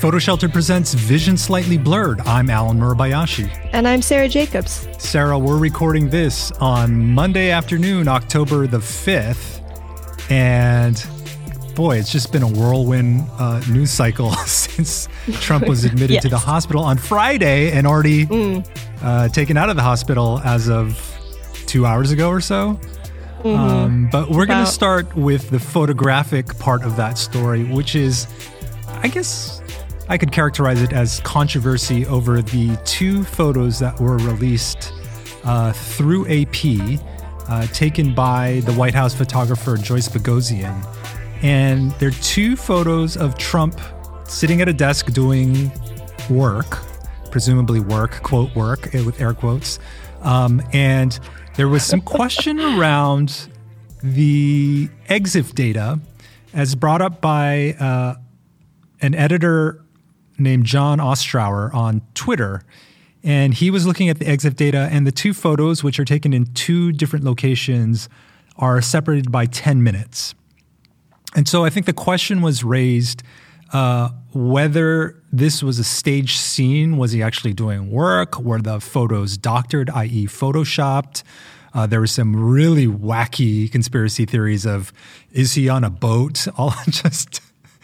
PhotoShelter presents Vision Slightly Blurred. I'm Allen Murabayashi. And I'm Sarah Jacobs. Sarah, we're recording this on Monday afternoon, October the 5th. And boy, it's just been a whirlwind uh, news cycle since Trump was admitted yes. to the hospital on Friday and already mm. uh, taken out of the hospital as of two hours ago or so. Mm-hmm. Um, but we're going to start with the photographic part of that story, which is, I guess, I could characterize it as controversy over the two photos that were released uh, through AP, uh, taken by the White House photographer Joyce Boghosian. And they're two photos of Trump sitting at a desk doing work, presumably work, quote, work eh, with air quotes. Um, and there was some question around the EXIF data as brought up by uh, an editor named Jon Ostrower on Twitter. And he was looking at the EXIF data, and the two photos, which are taken in two different locations, are separated by 10 minutes. And so I think the question was raised uh, whether this was a staged scene. Was he actually doing work? Were the photos doctored, i.e., photoshopped? Uh, there were some really wacky conspiracy theories of is he on a boat? All just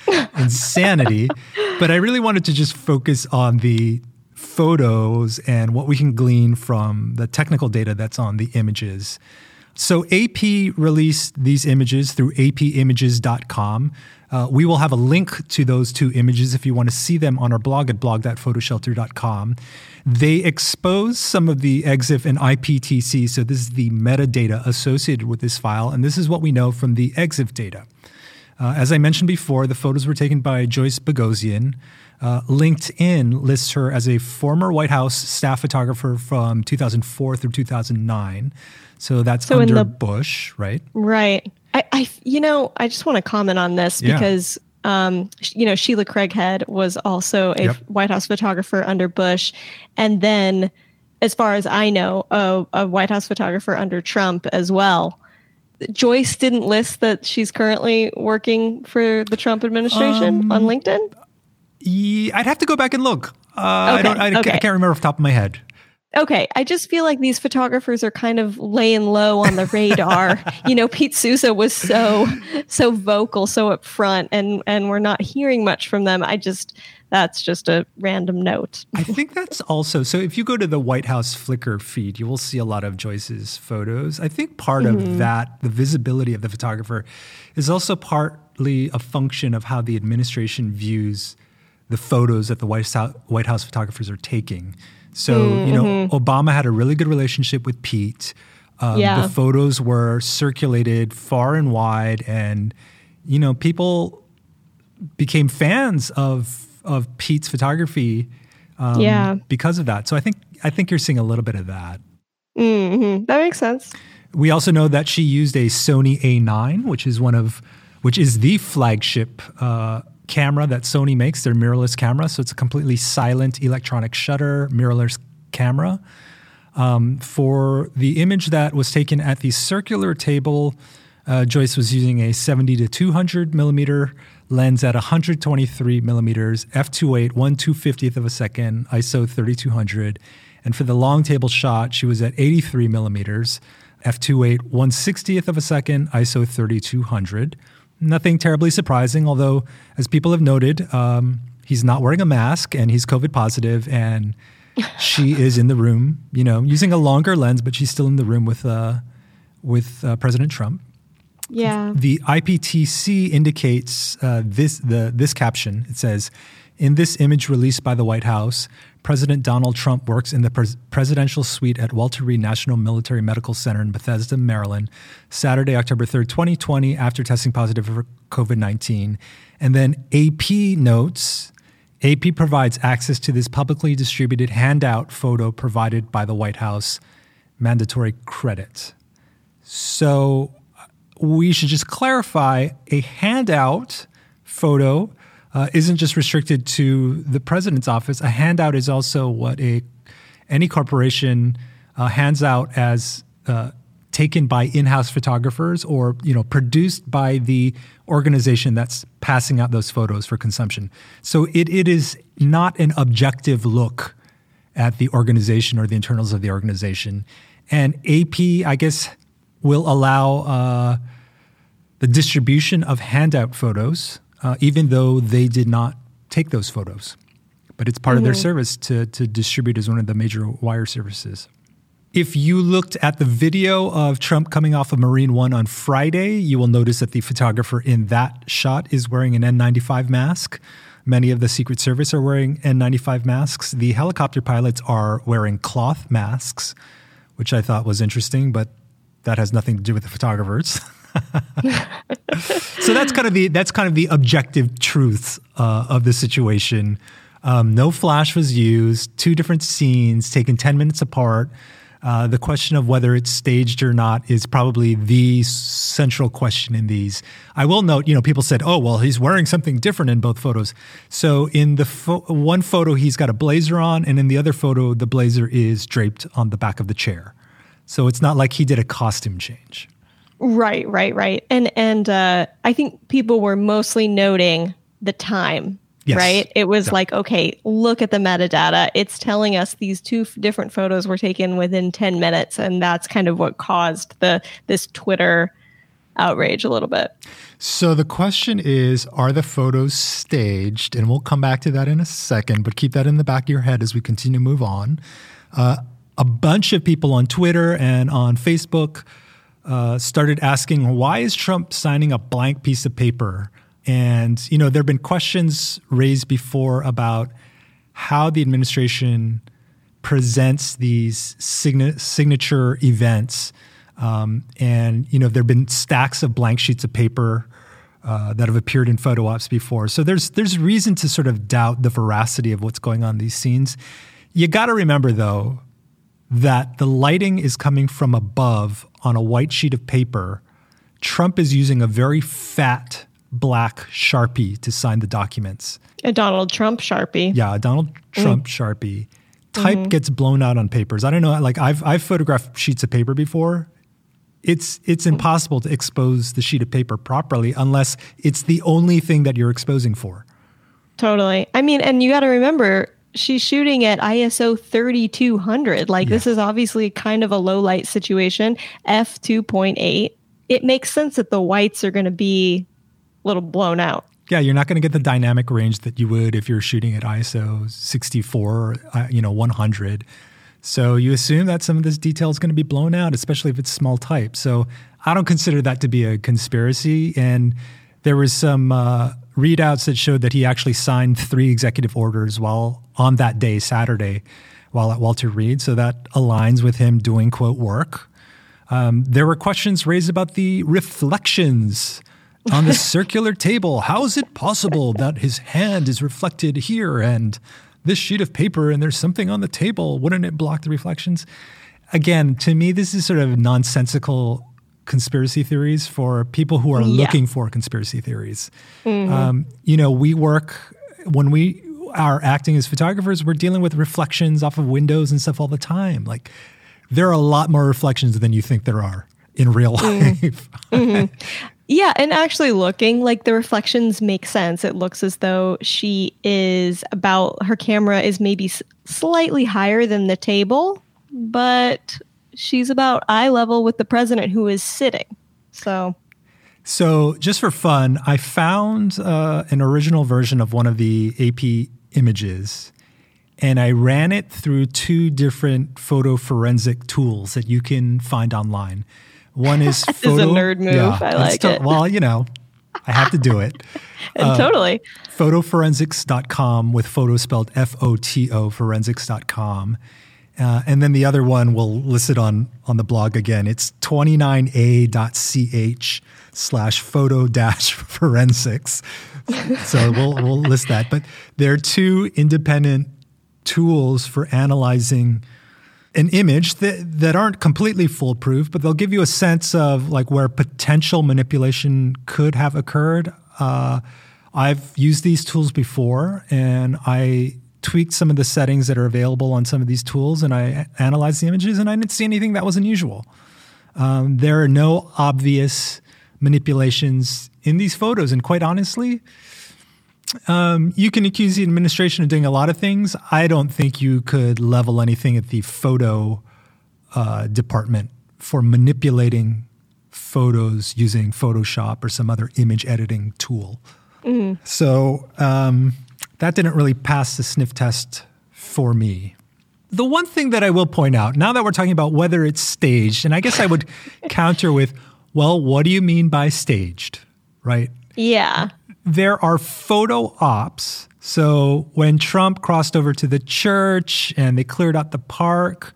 insanity. But I really wanted to just focus on the photos and what we can glean from the technical data that's on the images. So AP released these images through apimages.com. Uh, we will have a link to those two images if you want to see them on our blog at blog.photoshelter.com. They expose some of the EXIF and IPTC, so this is the metadata associated with this file, and this is what we know from the EXIF data. Uh, as I mentioned before, the photos were taken by Joyce Boghosian. Uh, LinkedIn lists her as a former White House staff photographer from 2004 through 2009. So that's so under the, Bush, right? Right. I, I, you know, I just want to comment on this yeah. because, um, you know, Shealah Craighead was also a yep. White House photographer under Bush, and then, as far as I know, a, a White House photographer under Trump as well. Joyce didn't list that she's currently working for the Trump administration um, on LinkedIn? Yeah, I'd have to go back and look. Uh, okay. I, don't, I, okay. I, can't remember off the top of my head. Okay, I just feel like these photographers are kind of laying low on the radar. you know, Pete Souza was so so vocal, so upfront, and and we're not hearing much from them. I just that's just a random note. I think that's also so. If you go to the White House Flickr feed, you will see a lot of Joyce's photos. I think part mm-hmm. of that, the visibility of the photographer, is also partly a function of how the administration views the photos that the White House, White House photographers are taking. So, mm-hmm. you know, mm-hmm. Obama had a really good relationship with Pete. Um, yeah. The photos were circulated far and wide, and, you know, people became fans of of Pete's photography um, yeah. because of that. So I think I think you're seeing a little bit of that. Mm-hmm. That makes sense. We also know that she used a Sony A9, which is one of which is the flagship uh, camera that Sony makes. Their mirrorless camera, so it's a completely silent electronic shutter mirrorless camera. Um, for the image that was taken at the circular table, uh, Joyce was using a 70 to 200 millimeter lens at 123 millimeters, f2.8, 1 250th of a second, ISO 3200. And for the long table shot, she was at 83 millimeters, f2.8, 1 60th of a second, ISO 3200. Nothing terribly surprising, although, as people have noted, um, he's not wearing a mask and he's COVID positive, and she is in the room, you know, using a longer lens, but she's still in the room with uh, with uh, President Trump. Yeah. The IPTC indicates uh, this the this caption. It says, "In this image released by the White House, President Donald Trump works in the pres- presidential suite at Walter Reed National Military Medical Center in Bethesda, Maryland, Saturday, October 3rd, 2020, after testing positive for COVID 19. And then AP notes AP provides access to this publicly distributed handout photo provided by the White House mandatory credit. So uh, we should just clarify a handout photo uh, isn't just restricted to the president's office. A handout is also what a any corporation uh, hands out as uh, taken by in-house photographers or you know produced by the organization that's passing out those photos for consumption. So it, it is not an objective look at the organization or the internals of the organization. And AP, I guess, will allow uh, the distribution of handout photos, uh, even though they did not take those photos. But it's part mm-hmm. of their mm-hmm. service to, to distribute as one of the major wire services. If you looked at the video of Trump coming off of Marine One on Friday, you will notice that the photographer in that shot is wearing an N95 mask. Many of the Secret Service are wearing N95 masks. The helicopter pilots are wearing cloth masks, which I thought was interesting, but that has nothing to do with the photographers. so that's kind of the that's kind of the objective truth uh, of the situation. Um, no flash was used. Two different scenes taken ten minutes apart. Uh, the question of whether it's staged or not is probably the central question in these. I will note, you know, people said, "Oh, well, he's wearing something different in both photos." So in the fo- one photo, he's got a blazer on, and in the other photo, the blazer is draped on the back of the chair. So it's not like he did a costume change. Right, right, right. And and uh, I think people were mostly noting the time Yes. Right? It was yeah. like, okay, look at the metadata. It's telling us these two f- different photos were taken within 10 minutes. And that's kind of what caused the this Twitter outrage a little bit. So the question is Are the photos staged? And we'll come back to that in a second, but keep that in the back of your head as we continue to move on. Uh, a bunch of people on Twitter and on Facebook uh, started asking, Why is Trump signing a blank piece of paper? And, you know, there have been questions raised before about how the administration presents these signa- signature events. Um, and, you know, there have been stacks of blank sheets of paper uh, that have appeared in photo ops before. So there's, there's reason to sort of doubt the veracity of what's going on in these scenes. You got to remember, though, that the lighting is coming from above on a white sheet of paper. Trump is using a very fat black Sharpie to sign the documents. A Donald Trump Sharpie. Yeah, a Donald Trump mm. Sharpie. Type mm-hmm. gets blown out on papers. I don't know, like I've I've photographed sheets of paper before. It's it's impossible to expose the sheet of paper properly unless it's the only thing that you're exposing for. Totally. I mean, and you got to remember she's shooting at ISO 3200. Like yeah. this is obviously kind of a low light situation, f 2.8. It makes sense that the whites are going to be a little blown out. Yeah, you're not going to get the dynamic range that you would if you're shooting at ISO 64, uh, you know, 100. So you assume that some of this detail is going to be blown out, especially if it's small type. So I don't consider that to be a conspiracy. And there was some uh, readouts that showed that he actually signed three executive orders while on that day, Saturday, while at Walter Reed. So that aligns with him doing quote work. Um, there were questions raised about the reflections on the circular table. How is it possible that his hand is reflected here and this sheet of paper and there's something on the table? Wouldn't it block the reflections? Again, to me, this is sort of nonsensical conspiracy theories for people who are yeah. looking for conspiracy theories. Mm-hmm. Um, you know, we work when we are acting as photographers, we're dealing with reflections off of windows and stuff all the time. Like, there are a lot more reflections than you think there are in real mm. life. Mm-hmm. Yeah, and actually looking like the reflections make sense. It looks as though she is about her camera is maybe s- slightly higher than the table, but she's about eye level with the president who is sitting. So so, just for fun, I found uh, an original version of one of the AP images and I ran it through two different photo forensic tools that you can find online. One is this photo, is a nerd move. Yeah, I like to, it. Well, you know, I have to do it. uh, totally. Photoforensics.com with photo spelled F O T O forensics.com. Uh, and then the other one we'll list it on, on the blog again. It's 29a.ch slash photo dash forensics. so we'll, we'll list that. But there are two independent tools for analyzing – an image that, that aren't completely foolproof, but they'll give you a sense of like where potential manipulation could have occurred. Uh, I've used these tools before, and I tweaked some of the settings that are available on some of these tools, and I analyzed the images, and I didn't see anything that was unusual. Um, there are no obvious manipulations in these photos. And quite honestly, um, you can accuse the administration of doing a lot of things. I don't think you could level anything at the photo uh, department for manipulating photos using Photoshop or some other image editing tool. Mm. So um, that didn't really pass the sniff test for me. The one thing that I will point out, now that we're talking about whether it's staged, and I guess I would counter with, well, what do you mean by staged, right? Yeah. There are photo ops. So when Trump crossed over to the church and they cleared out the park,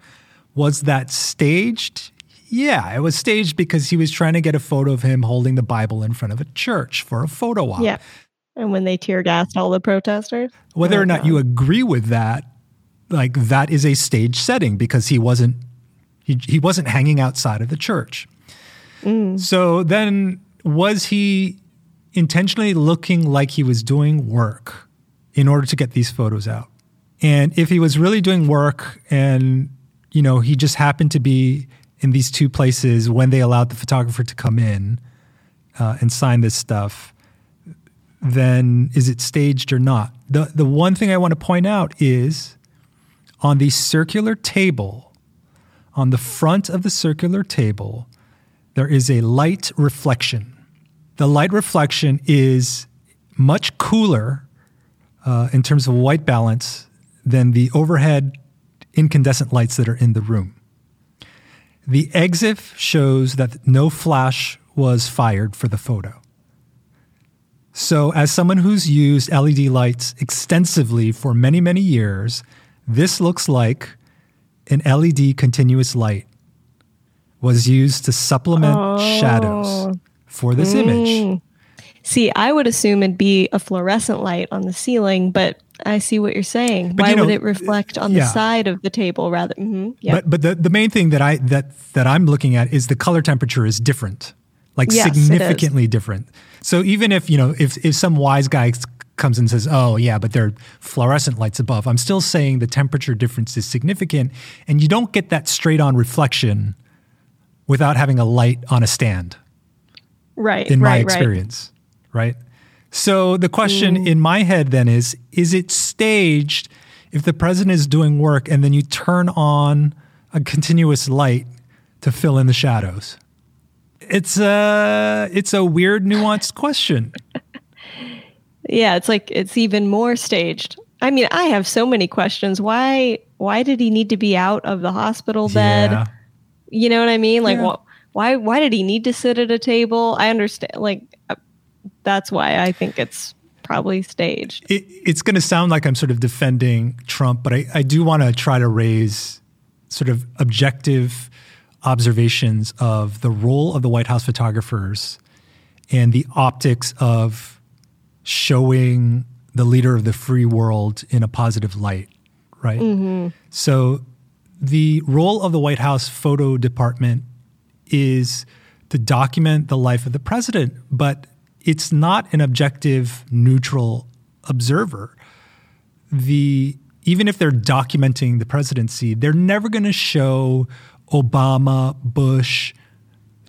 was that staged? Yeah, it was staged because he was trying to get a photo of him holding the Bible in front of a church for a photo op. Yeah. And when they tear gassed all the protesters? Whether oh, or not God. you agree with that, like that is a stage setting because he wasn't he, he wasn't hanging outside of the church. Mm. So then was he intentionally looking like he was doing work in order to get these photos out? And if he was really doing work and you know, he just happened to be in these two places when they allowed the photographer to come in uh, and sign this stuff, then is it staged or not? The the one thing I want to point out is on the circular table, on the front of the circular table, there is a light reflection. The light reflection is much cooler uh, in terms of white balance than the overhead incandescent lights that are in the room. The EXIF shows that no flash was fired for the photo. So, as someone who's used LED lights extensively for many, many years, this looks like an LED continuous light was used to supplement oh. shadows for this mm. image. See, I would assume it'd be a fluorescent light on the ceiling, but I see what you're saying. But, Why you know, would it reflect on yeah. the side of the table rather? Mm-hmm, yep. But but the, the main thing that I that that I'm looking at is the color temperature is different, like yes, significantly different. So even if you know if if some wise guy comes and says, "Oh yeah, but there are fluorescent lights above," I'm still saying the temperature difference is significant, and you don't get that straight on reflection without having a light on a stand. Right. In my experience, right? right? So the question mm. in my head then is is it staged if the president is doing work and then you turn on a continuous light to fill in the shadows? It's a it's a weird nuanced question. yeah, it's like it's even more staged. I mean, I have so many questions. Why why did he need to be out of the hospital bed? Yeah. You know what I mean? Like yeah. why why did he need to sit at a table? I understand like uh, that's why I think it's probably staged. It, it's going to sound like I'm sort of defending Trump, but I, I do want to try to raise sort of objective observations of the role of the White House photographers and the optics of showing the leader of the free world in a positive light, right? Mm-hmm. So the role of the White House photo department is to document the life of the president, but it's not an objective, neutral observer. The even if they're documenting the presidency, they're never going to show Obama, Bush,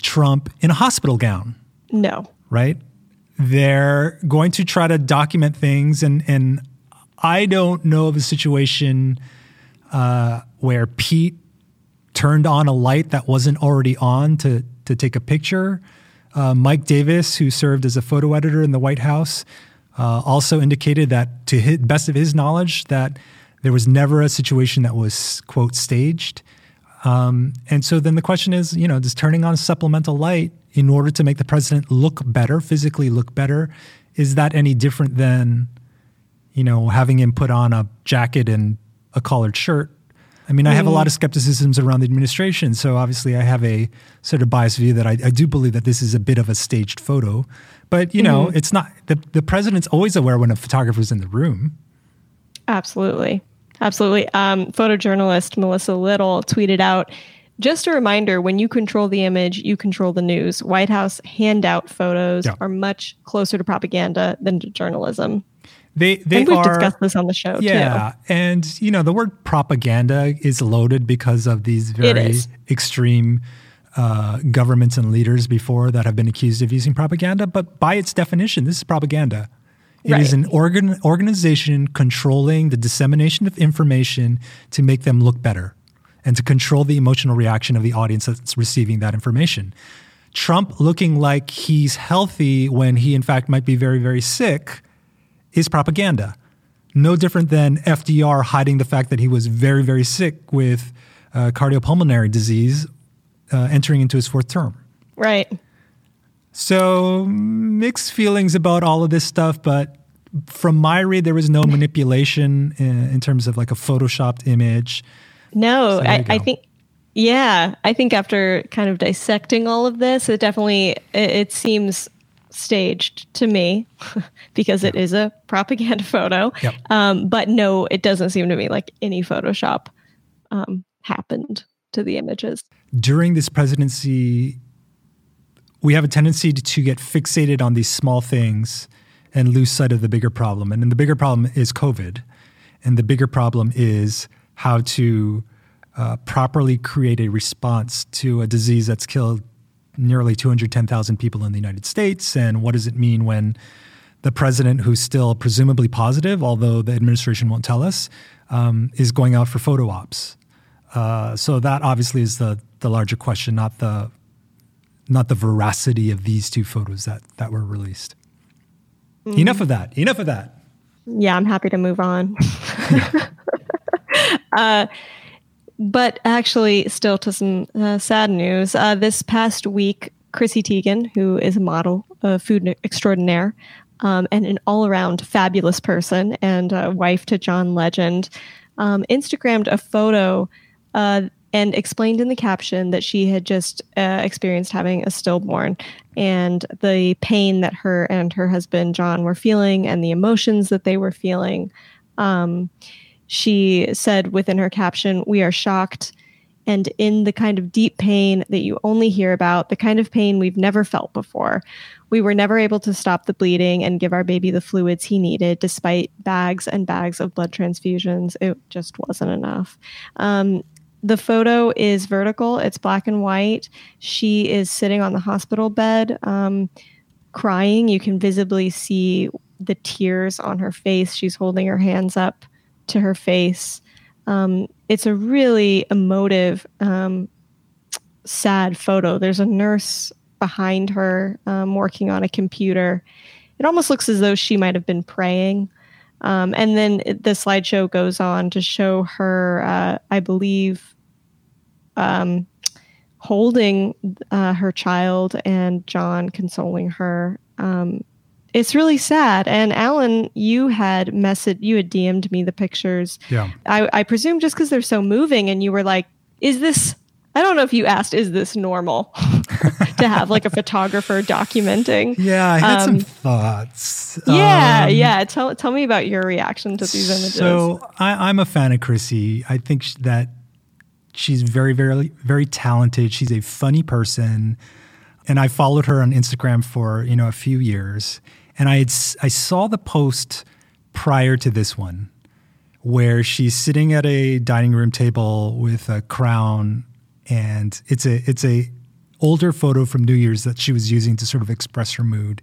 Trump in a hospital gown. No. Right? They're going to try to document things, and and I don't know of a situation uh, where Pete turned on a light that wasn't already on to to take a picture. Uh, Mike Davis, who served as a photo editor in the White House, uh, also indicated that, to his, best of his knowledge, that there was never a situation that was quote staged. Um, and so then the question is, you know, does turning on supplemental light in order to make the president look better, physically look better, is that any different than, you know, having him put on a jacket and a collared shirt I mean, I have a lot of skepticisms around the administration. So obviously, I have a sort of biased view that I, I do believe that this is a bit of a staged photo. But, you know, mm-hmm. it's not, the, the president's always aware when a photographer's in the room. Absolutely. Absolutely. Um, photojournalist Melissa Lyttle tweeted out just a reminder when you control the image, you control the news. White House handout photos yeah. are much closer to propaganda than to journalism. They they we've are, discussed this on the show yeah, too. and you know the word propaganda is loaded because of these very extreme uh, governments and leaders before that have been accused of using propaganda, but by its definition, this is propaganda. It right. is an organ, organization controlling the dissemination of information to make them look better and to control the emotional reaction of the audience that's receiving that information. Trump looking like he's healthy when he, in fact, might be very, very sick is propaganda. No different than FDR hiding the fact that he was very, very sick with uh, cardiopulmonary disease uh, entering into his fourth term. Right. So mixed feelings about all of this stuff, but from my read, there was no manipulation in, in terms of like a photoshopped image. No, so I, I, think, yeah, I think after kind of dissecting all of this, it definitely it, it seems staged to me because yeah. it is a propaganda photo. Yep. Um, but no, it doesn't seem to me like any Photoshop um, happened to the images. During this presidency, we have a tendency to, to get fixated on these small things and lose sight of the bigger problem. And, and the bigger problem is COVID. And the bigger problem is how to uh, properly create a response to a disease that's killed nearly 210,000 people in the United States. And what does it mean when the president, who's still presumably positive, although the administration won't tell us, um, is going out for photo ops? Uh, so that obviously is the the larger question, not the not the veracity of these two photos that that were released. Mm. Enough of that. Enough of that. Yeah, I'm happy to move on. uh, but actually, still to some uh, sad news. Uh, this past week, Chrissy Teigen, who is a model, a food extraordinaire, um, and an all around fabulous person and wife to John Legend, um, Instagrammed a photo uh, and explained in the caption that she had just uh, experienced having a stillborn and the pain that her and her husband John were feeling and the emotions that they were feeling. Um, she said within her caption, We are shocked and in the kind of deep pain that you only hear about, the kind of pain we've never felt before. We were never able to stop the bleeding and give our baby the fluids he needed, despite bags and bags of blood transfusions. It just wasn't enough. Um, the photo is vertical, it's black and white. She is sitting on the hospital bed, um, crying. You can visibly see the tears on her face. She's holding her hands up to her face. Um, it's a really emotive, um, sad photo. There's a nurse behind her um, working on a computer. It almost looks as though she might have been praying. Um, and then the slideshow goes on to show her, uh, I believe, um, holding uh, her child and John consoling her. Um, it's really sad. And Allen, you had messaged, you had DM'd me the pictures. Yeah. I, I presume just because they're so moving, and you were like, "Is this?" I don't know if you asked, "Is this normal?" to have like a photographer documenting. Yeah, I had um, some thoughts. Yeah, um, yeah. Tell tell me about your reaction to these images. So I, am a fan of Chrissy. I think that she's very, very, very talented. She's a funny person, and I followed her on Instagram for you know a few years and I had, I saw the post prior to this one where she's sitting at a dining room table with a crown and it's a it's a older photo from New Year's that she was using to sort of express her mood.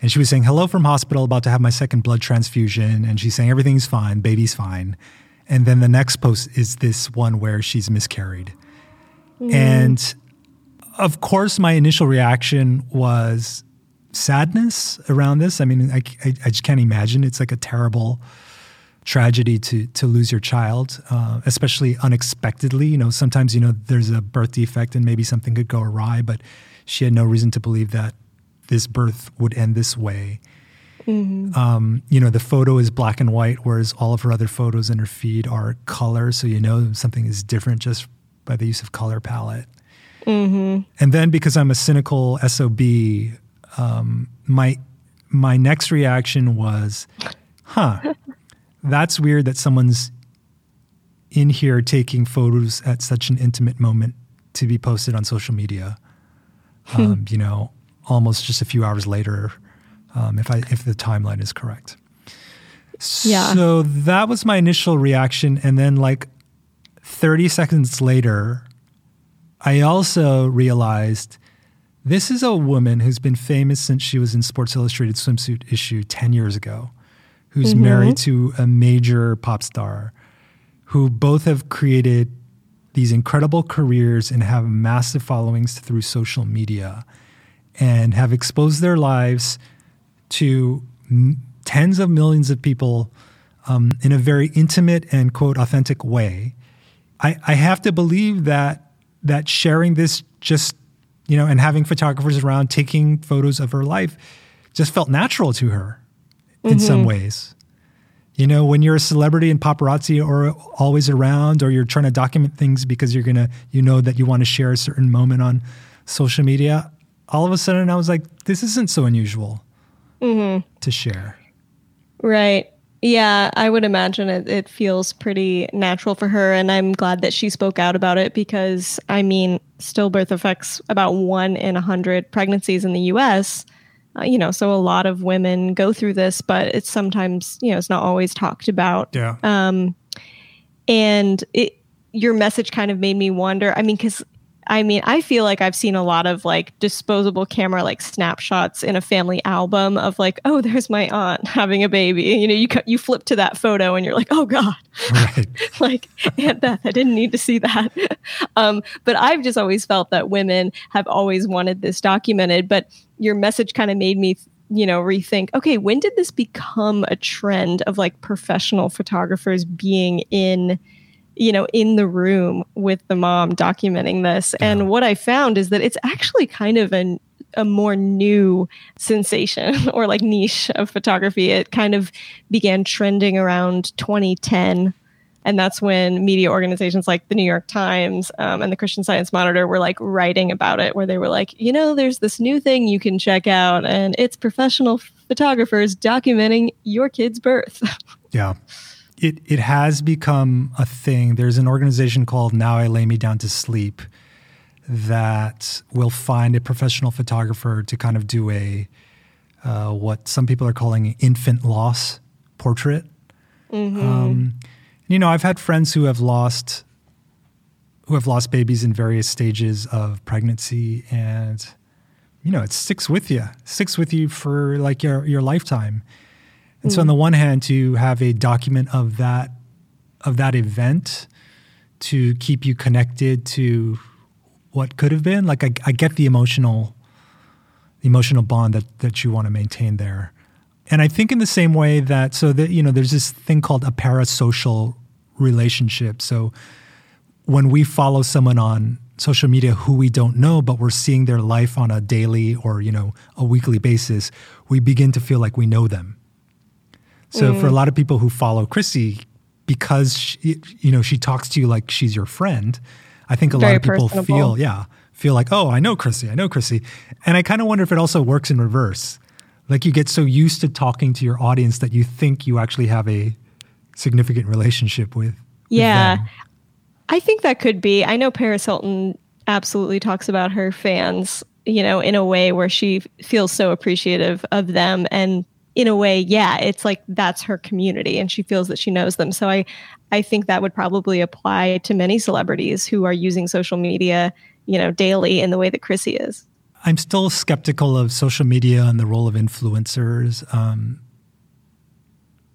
And she was saying, "Hello from hospital, about to have my second blood transfusion." And she's saying everything's fine, baby's fine. And then the next post is this one where she's miscarried. Mm. And of course, my initial reaction was sadness around this. I mean, I, I, I, just can't imagine. It's like a terrible tragedy to to lose your child, uh, especially unexpectedly. You know, sometimes you know there's a birth defect and maybe something could go awry, but she had no reason to believe that this birth would end this way. Mm-hmm. Um, you know, the photo is black and white, whereas all of her other photos in her feed are color, so you know something is different just by the use of color palette. Mm-hmm. And then because I'm a cynical SOB, um, my my next reaction was, "Huh, that's weird that someone's in here taking photos at such an intimate moment to be posted on social media." Um, you know, almost just a few hours later, um, if I if the timeline is correct. Yeah. So that was my initial reaction, and then like thirty seconds later, I also realized this is a woman who's been famous since she was in Sports Illustrated swimsuit issue 10 years ago, who's mm-hmm. married to a major pop star, who both have created these incredible careers and have massive followings through social media and have exposed their lives to m- tens of millions of people um, in a very intimate and quote authentic way. I, I have to believe that that sharing this just you know and having photographers around taking photos of her life just felt natural to her in mm-hmm. some ways. You know, when you're a celebrity and paparazzi are always around, or you're trying to document things because you're gonna, you know, that you want to share a certain moment on social media. All of a sudden, I was like, this isn't so unusual mm-hmm. to share. Right. Yeah, I would imagine it, it feels pretty natural for her. And I'm glad that she spoke out about it because, I mean, stillbirth affects about one in a 100 pregnancies in the US. Uh, you know, so a lot of women go through this, but it's sometimes, you know, it's not always talked about. Yeah. Um, and it, your message kind of made me wonder. I mean, because I mean, I feel like I've seen a lot of like disposable camera like snapshots in a family album of like, oh, there's my aunt having a baby. You know, you you flip to that photo and you're like, oh god, right. like Aunt Beth, I didn't need to see that. um, but I've just always felt that women have always wanted this documented. But your message kind of made me you know rethink okay when did this become a trend of like professional photographers being in you know, in the room with the mom documenting this. Yeah. And what I found is that it's actually kind of an a more new sensation or like niche of photography. It kind of began trending around 2010. And that's when media organizations like the New York Times um, and the Christian Science Monitor were like writing about it, where they were like, you know, there's this new thing you can check out, and it's professional photographers documenting your kid's birth. Yeah it it has become a thing. There's an organization called Now I Lay Me Down to Sleep that will find a professional photographer to kind of do a uh, what some people are calling infant loss portrait. Mm-hmm. Um, you know, I've had friends who have lost who have lost babies in various stages of pregnancy, and you know, it sticks with you, sticks with you for like your your lifetime. And mm. so on the one hand, to have a document of that of that event to keep you connected to what could have been, like I, I get the emotional the emotional bond that that you want to maintain there. And I think in the same way that so that you know there's this thing called a parasocial relationship. So when we follow someone on social media who we don't know but we're seeing their life on a daily or you know a weekly basis, we begin to feel like we know them so mm. for a mm. lot of people who follow Chrissy, because she, you know she talks to you like she's your friend, I think a Very lot of people personable. feel yeah feel like oh I know Chrissy I know Chrissy, and I kind of wonder if it also works in reverse. Like you get so used to talking to your audience that you think you actually have a significant relationship with. with yeah, them. I think that could be. I know Paris Hilton absolutely talks about her fans you know, in a way where she feels so appreciative of them and in a way, yeah, it's like that's her community and she feels that she knows them. So I I think that would probably apply to many celebrities who are using social media, you know, daily in the way that Chrissy is. I'm still skeptical of social media and the role of influencers. Um,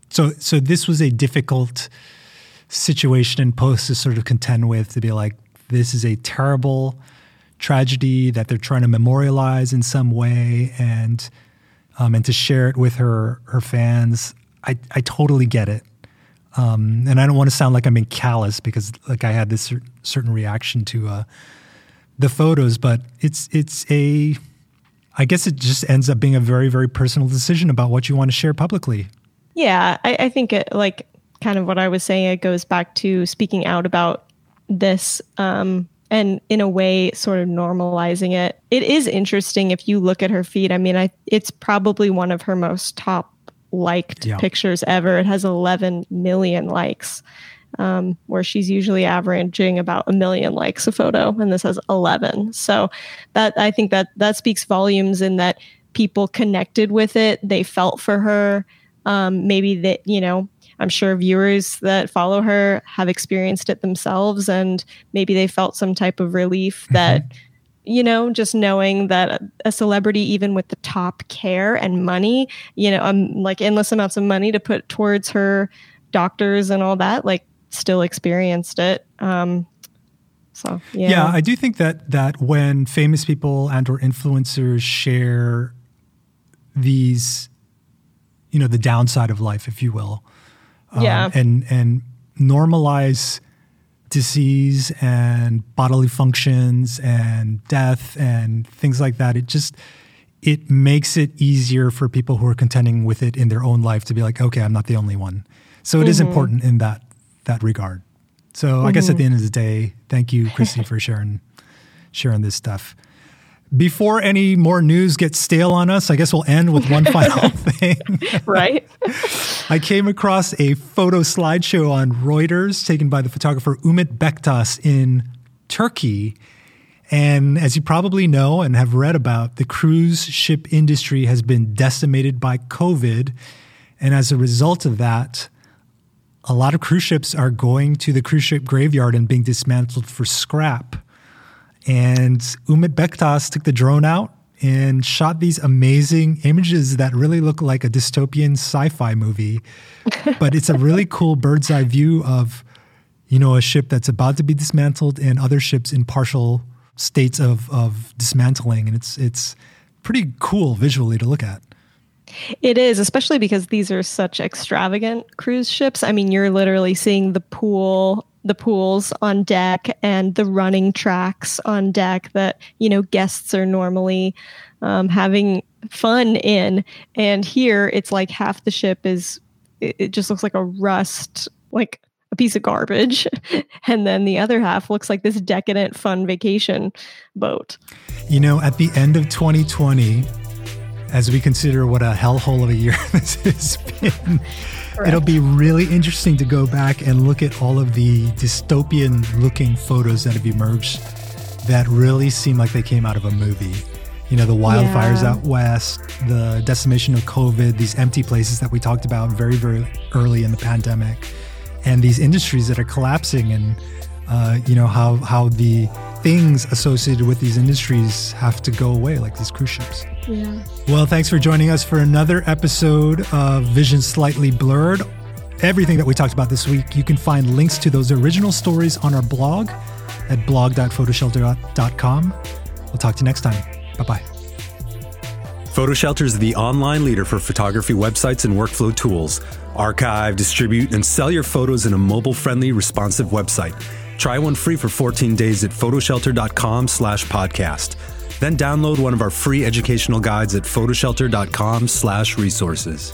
so so this was a difficult situation and post to sort of contend with to be like, this is a terrible tragedy that they're trying to memorialize in some way and um, and to share it with her her fans. I I totally get it, um, and I don't want to sound like I'm being callous because like I had this certain reaction to uh, the photos, but it's it's a I guess it just ends up being a very very personal decision about what you want to share publicly. Yeah, I, I think it like kind of what I was saying. It goes back to speaking out about this um, and in a way sort of normalizing it. It is interesting if you look at her feed. I mean, I it's probably one of her most top liked yeah. pictures ever. It has 11 million likes. Um, where she's usually averaging about a million likes a photo, and this has 11. So that I think that that speaks volumes in that people connected with it. They felt for her. Um, maybe that you know I'm sure viewers that follow her have experienced it themselves and maybe they felt some type of relief mm-hmm. that you know, just knowing that a celebrity, even with the top care and money, you know, um, like endless amounts of money to put towards her doctors and all that, like still experienced it. Um, so yeah. yeah, I do think that that when famous people and or influencers share these, you know, the downside of life, if you will, um, yeah, and and normalize disease and bodily functions and death and things like that. It just it makes it easier for people who are contending with it in their own life to be like, okay, I'm not the only one. So it mm-hmm. is important in that that regard. So mm-hmm. I guess at the end of the day, thank you, Christy, for sharing sharing this stuff. Before any more news gets stale on us, I guess we'll end with one final thing. right. I came across a photo slideshow on Reuters taken by the photographer Umit Bektas in Turkey. And as you probably know and have read about, the cruise ship industry has been decimated by COVID. And as a result of that, a lot of cruise ships are going to the cruise ship graveyard and being dismantled for scrap. And Umit Bektas took the drone out and shot these amazing images that really look like a dystopian sci-fi movie. but it's a really cool bird's eye view of, you know, a ship that's about to be dismantled and other ships in partial states of, of dismantling. And it's it's pretty cool visually to look at. It is, especially because these are such extravagant cruise ships. I mean, you're literally seeing the pool the pools on deck and the running tracks on deck that you know guests are normally um, having fun in. And here it's like half the ship is it just looks like a rust like a piece of garbage. And then the other half looks like this decadent fun vacation boat. You know at the end of 2020 as we consider what a hellhole of a year this has been Correct. It'll be really interesting to go back and look at all of the dystopian looking photos that have emerged that really seem like they came out of a movie. You know, the wildfires yeah. out west, the decimation of COVID, these empty places that we talked about very, very early in the pandemic, and these industries that are collapsing, and, uh, you know, how, how the things associated with these industries have to go away, like these cruise ships. Yeah. Well, thanks for joining us for another episode of Vision Slightly Blurred. Everything that we talked about this week, you can find links to those original stories on our blog at blog.photoshelter.com. We'll talk to you next time. Bye bye. PhotoShelter is the online leader for photography websites and workflow tools. Archive, distribute, and sell your photos in a mobile-friendly, responsive website. Try one free for 14 days at photoshelter.com slash podcast. Then download one of our free educational guides at photoshelter.com slash resources.